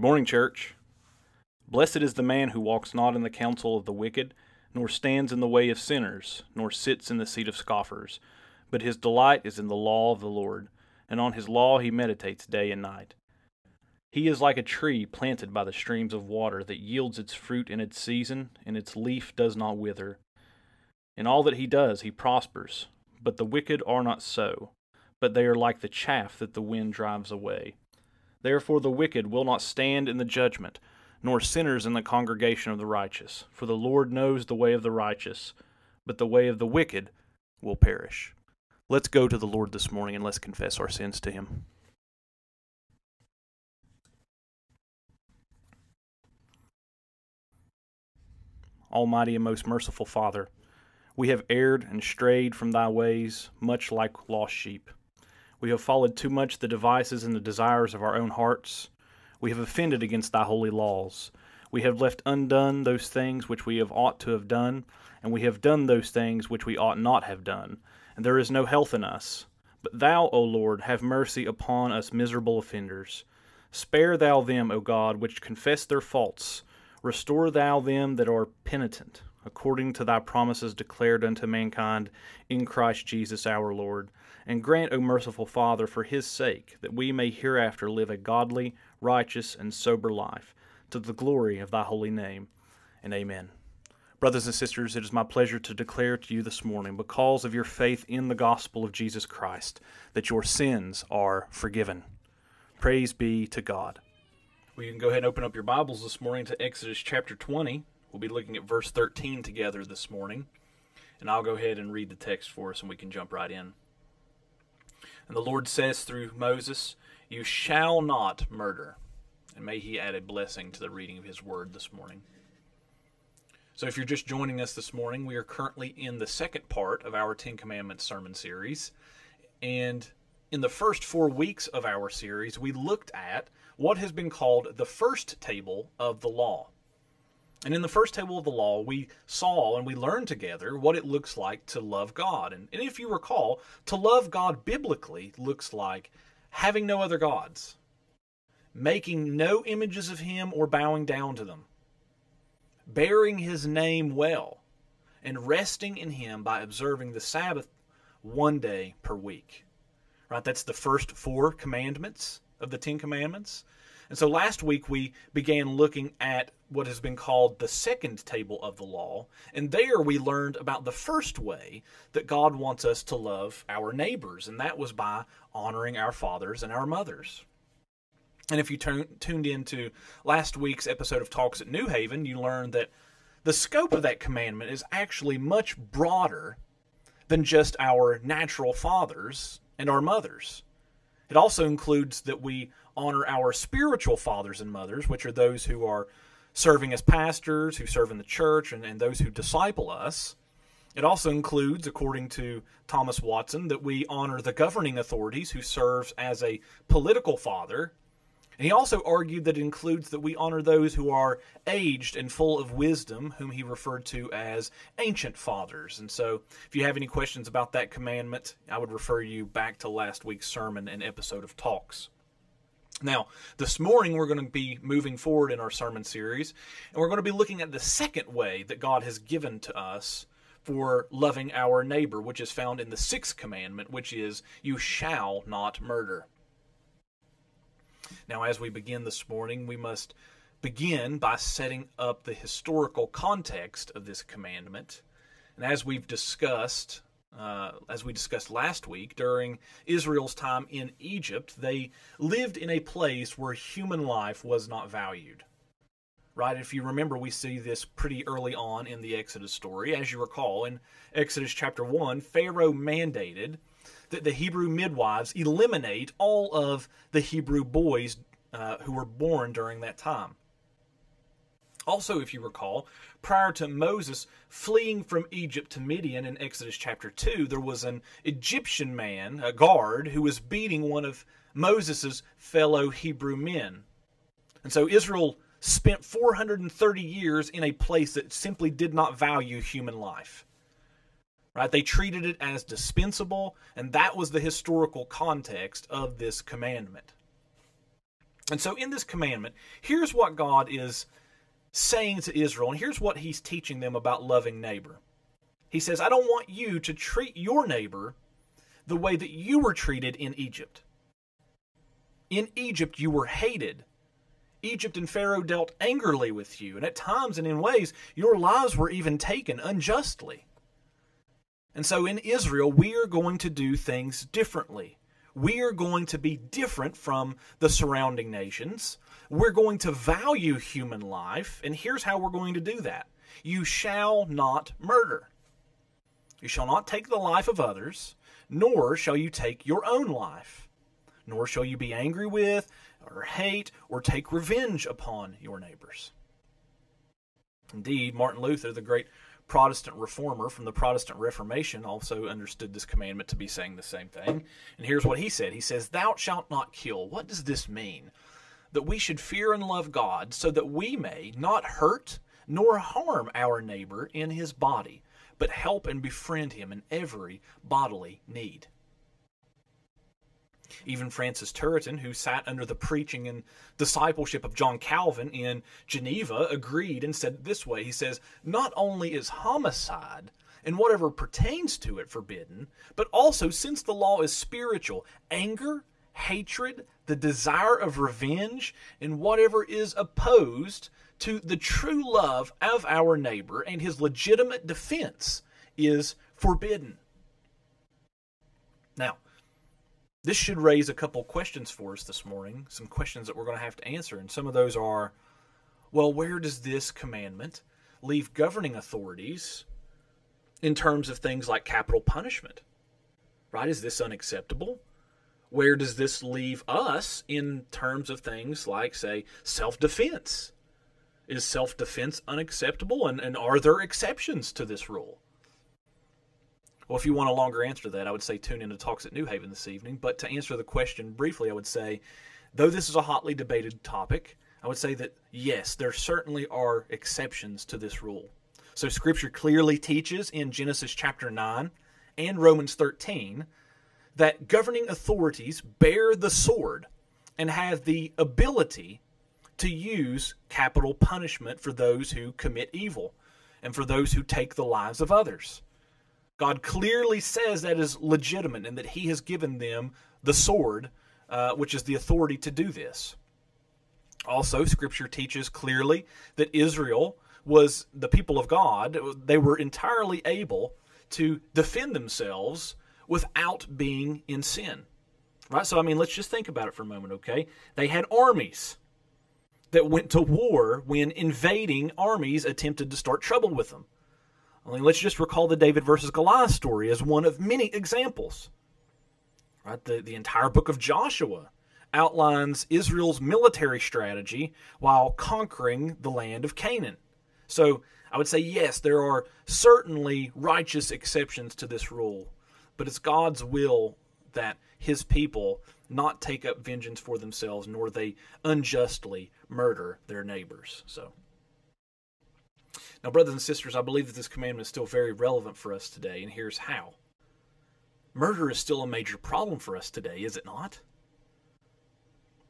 Good morning, church. Blessed is the man who walks not in the counsel of the wicked, nor stands in the way of sinners, nor sits in the seat of scoffers. But his delight is in the law of the Lord, and on his law he meditates day and night. He is like a tree planted by the streams of water that yields its fruit in its season, and its leaf does not wither. In all that he does, he prospers. But the wicked are not so, but they are like the chaff that the wind drives away. Therefore the wicked will not stand in the judgment, nor sinners in the congregation of the righteous. For the Lord knows the way of the righteous, but the way of the wicked will perish. Let's go to the Lord this morning and let's confess our sins to him. Almighty and most merciful Father, we have erred and strayed from thy ways, much like lost sheep. We have followed too much the devices and the desires of our own hearts. We have offended against thy holy laws. We have left undone those things which we have ought to have done, and we have done those things which we ought not have done, and there is no health in us. But thou, O Lord, have mercy upon us miserable offenders. Spare thou them, O God, which confess their faults. Restore thou them that are penitent, according to thy promises declared unto mankind in Christ Jesus our Lord. And grant, O merciful Father, for his sake, that we may hereafter live a godly, righteous, and sober life, to the glory of thy holy name. And amen. Brothers and sisters, it is my pleasure to declare to you this morning, because of your faith in the gospel of Jesus Christ, that your sins are forgiven. Praise be to God. Well, you can go ahead and open up your Bibles this morning to Exodus chapter 20. We'll be looking at verse 13 together this morning. And I'll go ahead and read the text for us and we can jump right in. And the Lord says through Moses, You shall not murder. And may he add a blessing to the reading of his word this morning. So, if you're just joining us this morning, we are currently in the second part of our Ten Commandments sermon series. And in the first four weeks of our series, we looked at what has been called the first table of the law. And in the first table of the law, we saw and we learned together what it looks like to love God. And, and if you recall, to love God biblically looks like having no other gods, making no images of Him or bowing down to them, bearing His name well, and resting in Him by observing the Sabbath one day per week. Right? That's the first four commandments of the Ten Commandments. And so last week we began looking at what has been called the second table of the law. And there we learned about the first way that God wants us to love our neighbors, and that was by honoring our fathers and our mothers. And if you t- tuned into last week's episode of Talks at New Haven, you learned that the scope of that commandment is actually much broader than just our natural fathers and our mothers. It also includes that we honor our spiritual fathers and mothers, which are those who are serving as pastors, who serve in the church, and, and those who disciple us. It also includes, according to Thomas Watson, that we honor the governing authorities who serves as a political father. And he also argued that it includes that we honor those who are aged and full of wisdom, whom he referred to as ancient fathers. And so, if you have any questions about that commandment, I would refer you back to last week's sermon and episode of Talks. Now, this morning we're going to be moving forward in our sermon series, and we're going to be looking at the second way that God has given to us for loving our neighbor, which is found in the sixth commandment, which is, You shall not murder. Now, as we begin this morning, we must begin by setting up the historical context of this commandment. And as we've discussed, uh, as we discussed last week, during Israel's time in Egypt, they lived in a place where human life was not valued. Right? If you remember, we see this pretty early on in the Exodus story. As you recall, in Exodus chapter 1, Pharaoh mandated that the Hebrew midwives eliminate all of the Hebrew boys uh, who were born during that time. Also, if you recall, prior to Moses fleeing from Egypt to Midian in Exodus chapter 2, there was an Egyptian man, a guard, who was beating one of Moses' fellow Hebrew men. And so Israel spent 430 years in a place that simply did not value human life. Right? They treated it as dispensable, and that was the historical context of this commandment. And so, in this commandment, here's what God is saying to Israel, and here's what he's teaching them about loving neighbor. He says, I don't want you to treat your neighbor the way that you were treated in Egypt. In Egypt, you were hated. Egypt and Pharaoh dealt angrily with you, and at times and in ways, your lives were even taken unjustly. And so in Israel, we are going to do things differently. We are going to be different from the surrounding nations. We're going to value human life, and here's how we're going to do that you shall not murder. You shall not take the life of others, nor shall you take your own life, nor shall you be angry with, or hate, or take revenge upon your neighbors. Indeed, Martin Luther, the great Protestant reformer from the Protestant Reformation also understood this commandment to be saying the same thing. And here's what he said He says, Thou shalt not kill. What does this mean? That we should fear and love God so that we may not hurt nor harm our neighbor in his body, but help and befriend him in every bodily need. Even Francis Turretin, who sat under the preaching and discipleship of John Calvin in Geneva, agreed and said this way He says, Not only is homicide and whatever pertains to it forbidden, but also since the law is spiritual, anger, hatred, the desire of revenge, and whatever is opposed to the true love of our neighbor and his legitimate defense is forbidden. Now, this should raise a couple questions for us this morning, some questions that we're going to have to answer. And some of those are well, where does this commandment leave governing authorities in terms of things like capital punishment? Right? Is this unacceptable? Where does this leave us in terms of things like, say, self defense? Is self defense unacceptable? And, and are there exceptions to this rule? Well, if you want a longer answer to that, I would say tune in to Talks at New Haven this evening. But to answer the question briefly, I would say, though this is a hotly debated topic, I would say that yes, there certainly are exceptions to this rule. So Scripture clearly teaches in Genesis chapter 9 and Romans 13 that governing authorities bear the sword and have the ability to use capital punishment for those who commit evil and for those who take the lives of others. God clearly says that is legitimate and that He has given them the sword, uh, which is the authority to do this. Also, Scripture teaches clearly that Israel was the people of God. They were entirely able to defend themselves without being in sin. Right? So, I mean, let's just think about it for a moment, okay? They had armies that went to war when invading armies attempted to start trouble with them. I mean, let's just recall the David versus Goliath story as one of many examples. Right? The, the entire book of Joshua outlines Israel's military strategy while conquering the land of Canaan. So I would say, yes, there are certainly righteous exceptions to this rule, but it's God's will that his people not take up vengeance for themselves, nor they unjustly murder their neighbors. So. Now, brothers and sisters, I believe that this commandment is still very relevant for us today, and here's how. Murder is still a major problem for us today, is it not?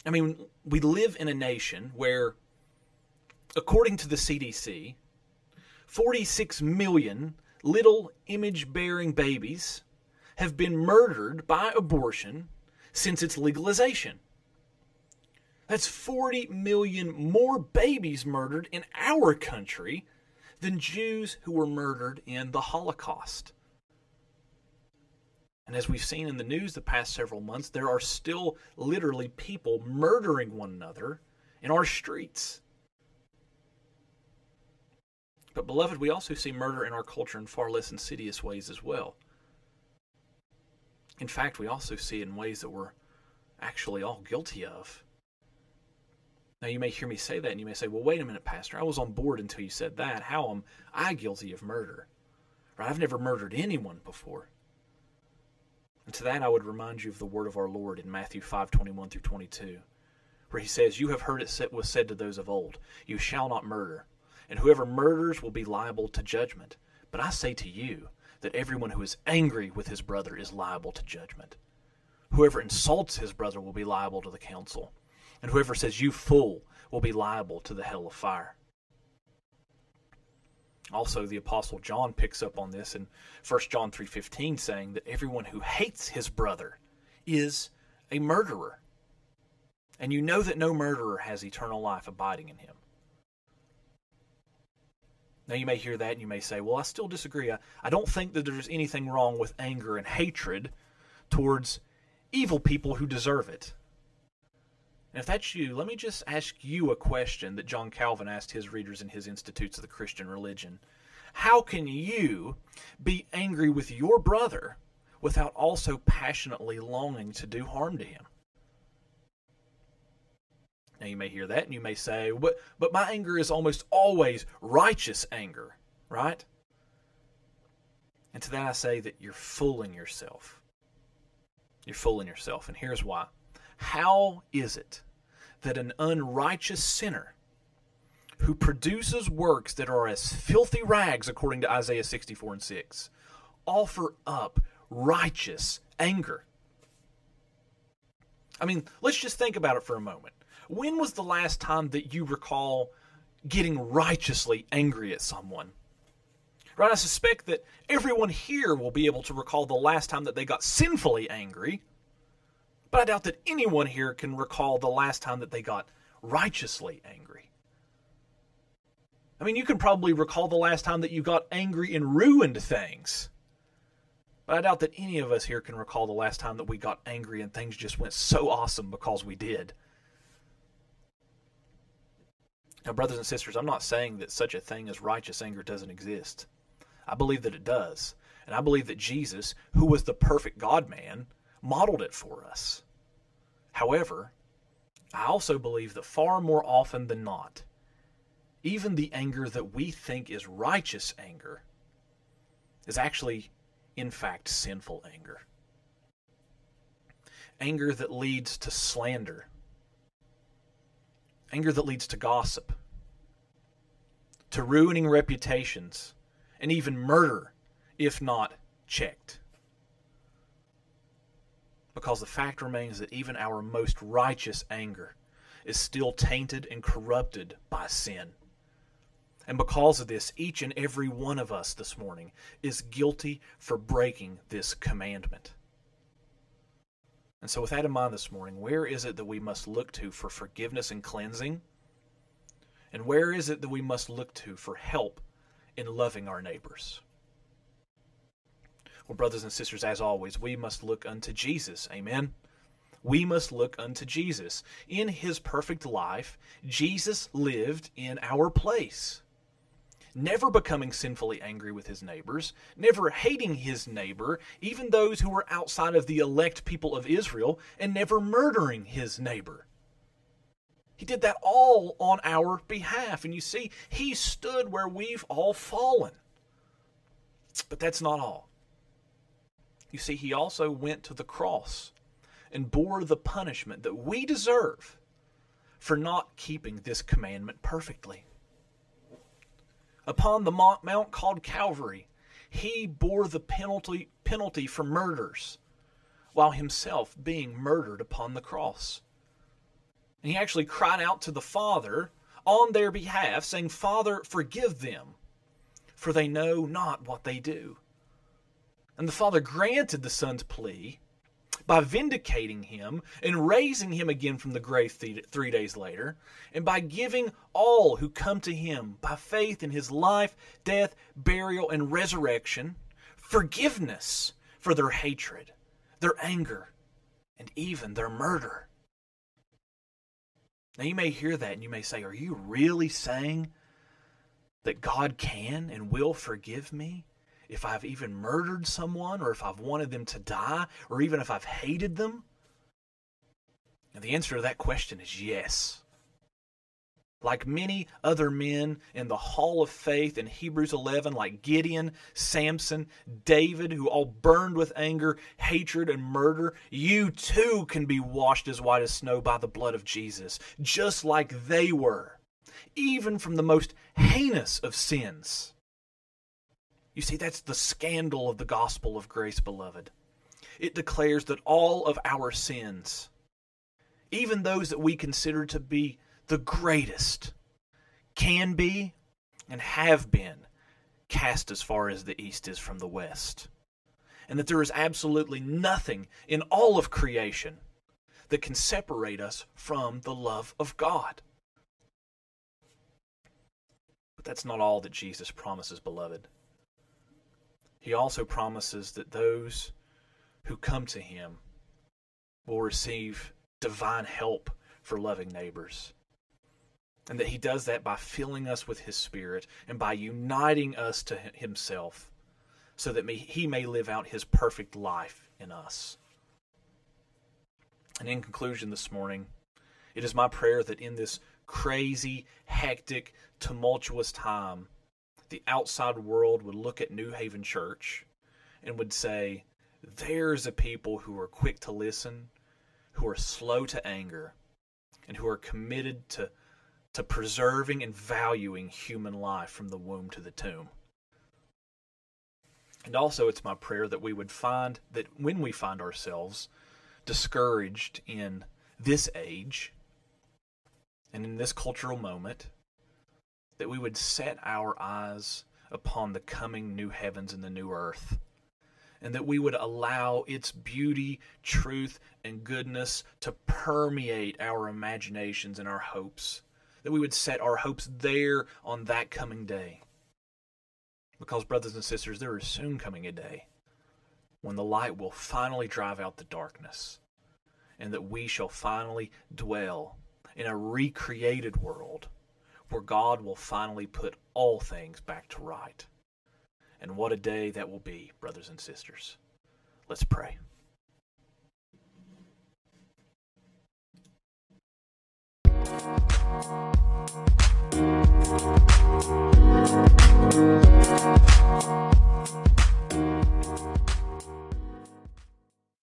I mean, we live in a nation where, according to the CDC, 46 million little image bearing babies have been murdered by abortion since its legalization. That's 40 million more babies murdered in our country than Jews who were murdered in the Holocaust. And as we've seen in the news the past several months, there are still literally people murdering one another in our streets. But, beloved, we also see murder in our culture in far less insidious ways as well. In fact, we also see it in ways that we're actually all guilty of. Now, you may hear me say that, and you may say, well, wait a minute, Pastor. I was on board until you said that. How am I guilty of murder? Right? I've never murdered anyone before. And to that, I would remind you of the word of our Lord in Matthew 5 21 through 22, where he says, You have heard it was said to those of old, You shall not murder, and whoever murders will be liable to judgment. But I say to you that everyone who is angry with his brother is liable to judgment. Whoever insults his brother will be liable to the council And whoever says, You fool, will be liable to the hell of fire. Also, the apostle John picks up on this in 1 John 3:15 saying that everyone who hates his brother is a murderer. And you know that no murderer has eternal life abiding in him. Now, you may hear that and you may say, well, I still disagree. I, I don't think that there's anything wrong with anger and hatred towards evil people who deserve it. And if that's you, let me just ask you a question that John Calvin asked his readers in his Institutes of the Christian Religion. How can you be angry with your brother without also passionately longing to do harm to him? Now you may hear that and you may say, but, but my anger is almost always righteous anger, right? And to that I say that you're fooling yourself. You're fooling yourself, and here's why. How is it that an unrighteous sinner who produces works that are as filthy rags, according to Isaiah 64 and 6, offer up righteous anger? I mean, let's just think about it for a moment. When was the last time that you recall getting righteously angry at someone? Right? I suspect that everyone here will be able to recall the last time that they got sinfully angry, but I doubt that anyone here can recall the last time that they got righteously angry. I mean, you can probably recall the last time that you got angry and ruined things. But I doubt that any of us here can recall the last time that we got angry and things just went so awesome because we did. Now, brothers and sisters, I'm not saying that such a thing as righteous anger doesn't exist. I believe that it does. And I believe that Jesus, who was the perfect God man, modeled it for us. However, I also believe that far more often than not, even the anger that we think is righteous anger is actually, in fact, sinful anger. Anger that leads to slander anger that leads to gossip, to ruining reputations, and even murder if not checked. Because the fact remains that even our most righteous anger is still tainted and corrupted by sin. And because of this, each and every one of us this morning is guilty for breaking this commandment. And so, with that in mind this morning, where is it that we must look to for forgiveness and cleansing? And where is it that we must look to for help in loving our neighbors? Well, brothers and sisters, as always, we must look unto Jesus. Amen. We must look unto Jesus. In his perfect life, Jesus lived in our place never becoming sinfully angry with his neighbors, never hating his neighbor, even those who were outside of the elect people of Israel, and never murdering his neighbor. He did that all on our behalf. And you see, he stood where we've all fallen. But that's not all. You see, he also went to the cross and bore the punishment that we deserve for not keeping this commandment perfectly upon the mount called Calvary, he bore the penalty, penalty for murders while himself being murdered upon the cross. And he actually cried out to the Father on their behalf, saying, Father, forgive them, for they know not what they do. And the Father granted the Son's plea by vindicating him and raising him again from the grave three days later, and by giving all who come to him by faith in his life, death, burial, and resurrection forgiveness for their hatred, their anger, and even their murder. Now, you may hear that and you may say, Are you really saying that God can and will forgive me? If I've even murdered someone or if I've wanted them to die or even if I've hated them? And the answer to that question is yes. Like many other men in the hall of faith in Hebrews 11, like Gideon, Samson, David, who all burned with anger, hatred, and murder, you too can be washed as white as snow by the blood of Jesus, just like they were, even from the most heinous of sins. You see, that's the scandal of the gospel of grace, beloved. It declares that all of our sins, even those that we consider to be the greatest, can be and have been cast as far as the east is from the west. And that there is absolutely nothing in all of creation that can separate us from the love of God. But that's not all that Jesus promises, beloved. He also promises that those who come to him will receive divine help for loving neighbors. And that he does that by filling us with his spirit and by uniting us to himself so that he may live out his perfect life in us. And in conclusion this morning, it is my prayer that in this crazy, hectic, tumultuous time, the outside world would look at New Haven Church and would say, There's a people who are quick to listen, who are slow to anger, and who are committed to, to preserving and valuing human life from the womb to the tomb. And also, it's my prayer that we would find that when we find ourselves discouraged in this age and in this cultural moment, that we would set our eyes upon the coming new heavens and the new earth, and that we would allow its beauty, truth, and goodness to permeate our imaginations and our hopes, that we would set our hopes there on that coming day. Because, brothers and sisters, there is soon coming a day when the light will finally drive out the darkness, and that we shall finally dwell in a recreated world where God will finally put all things back to right. And what a day that will be, brothers and sisters. Let's pray.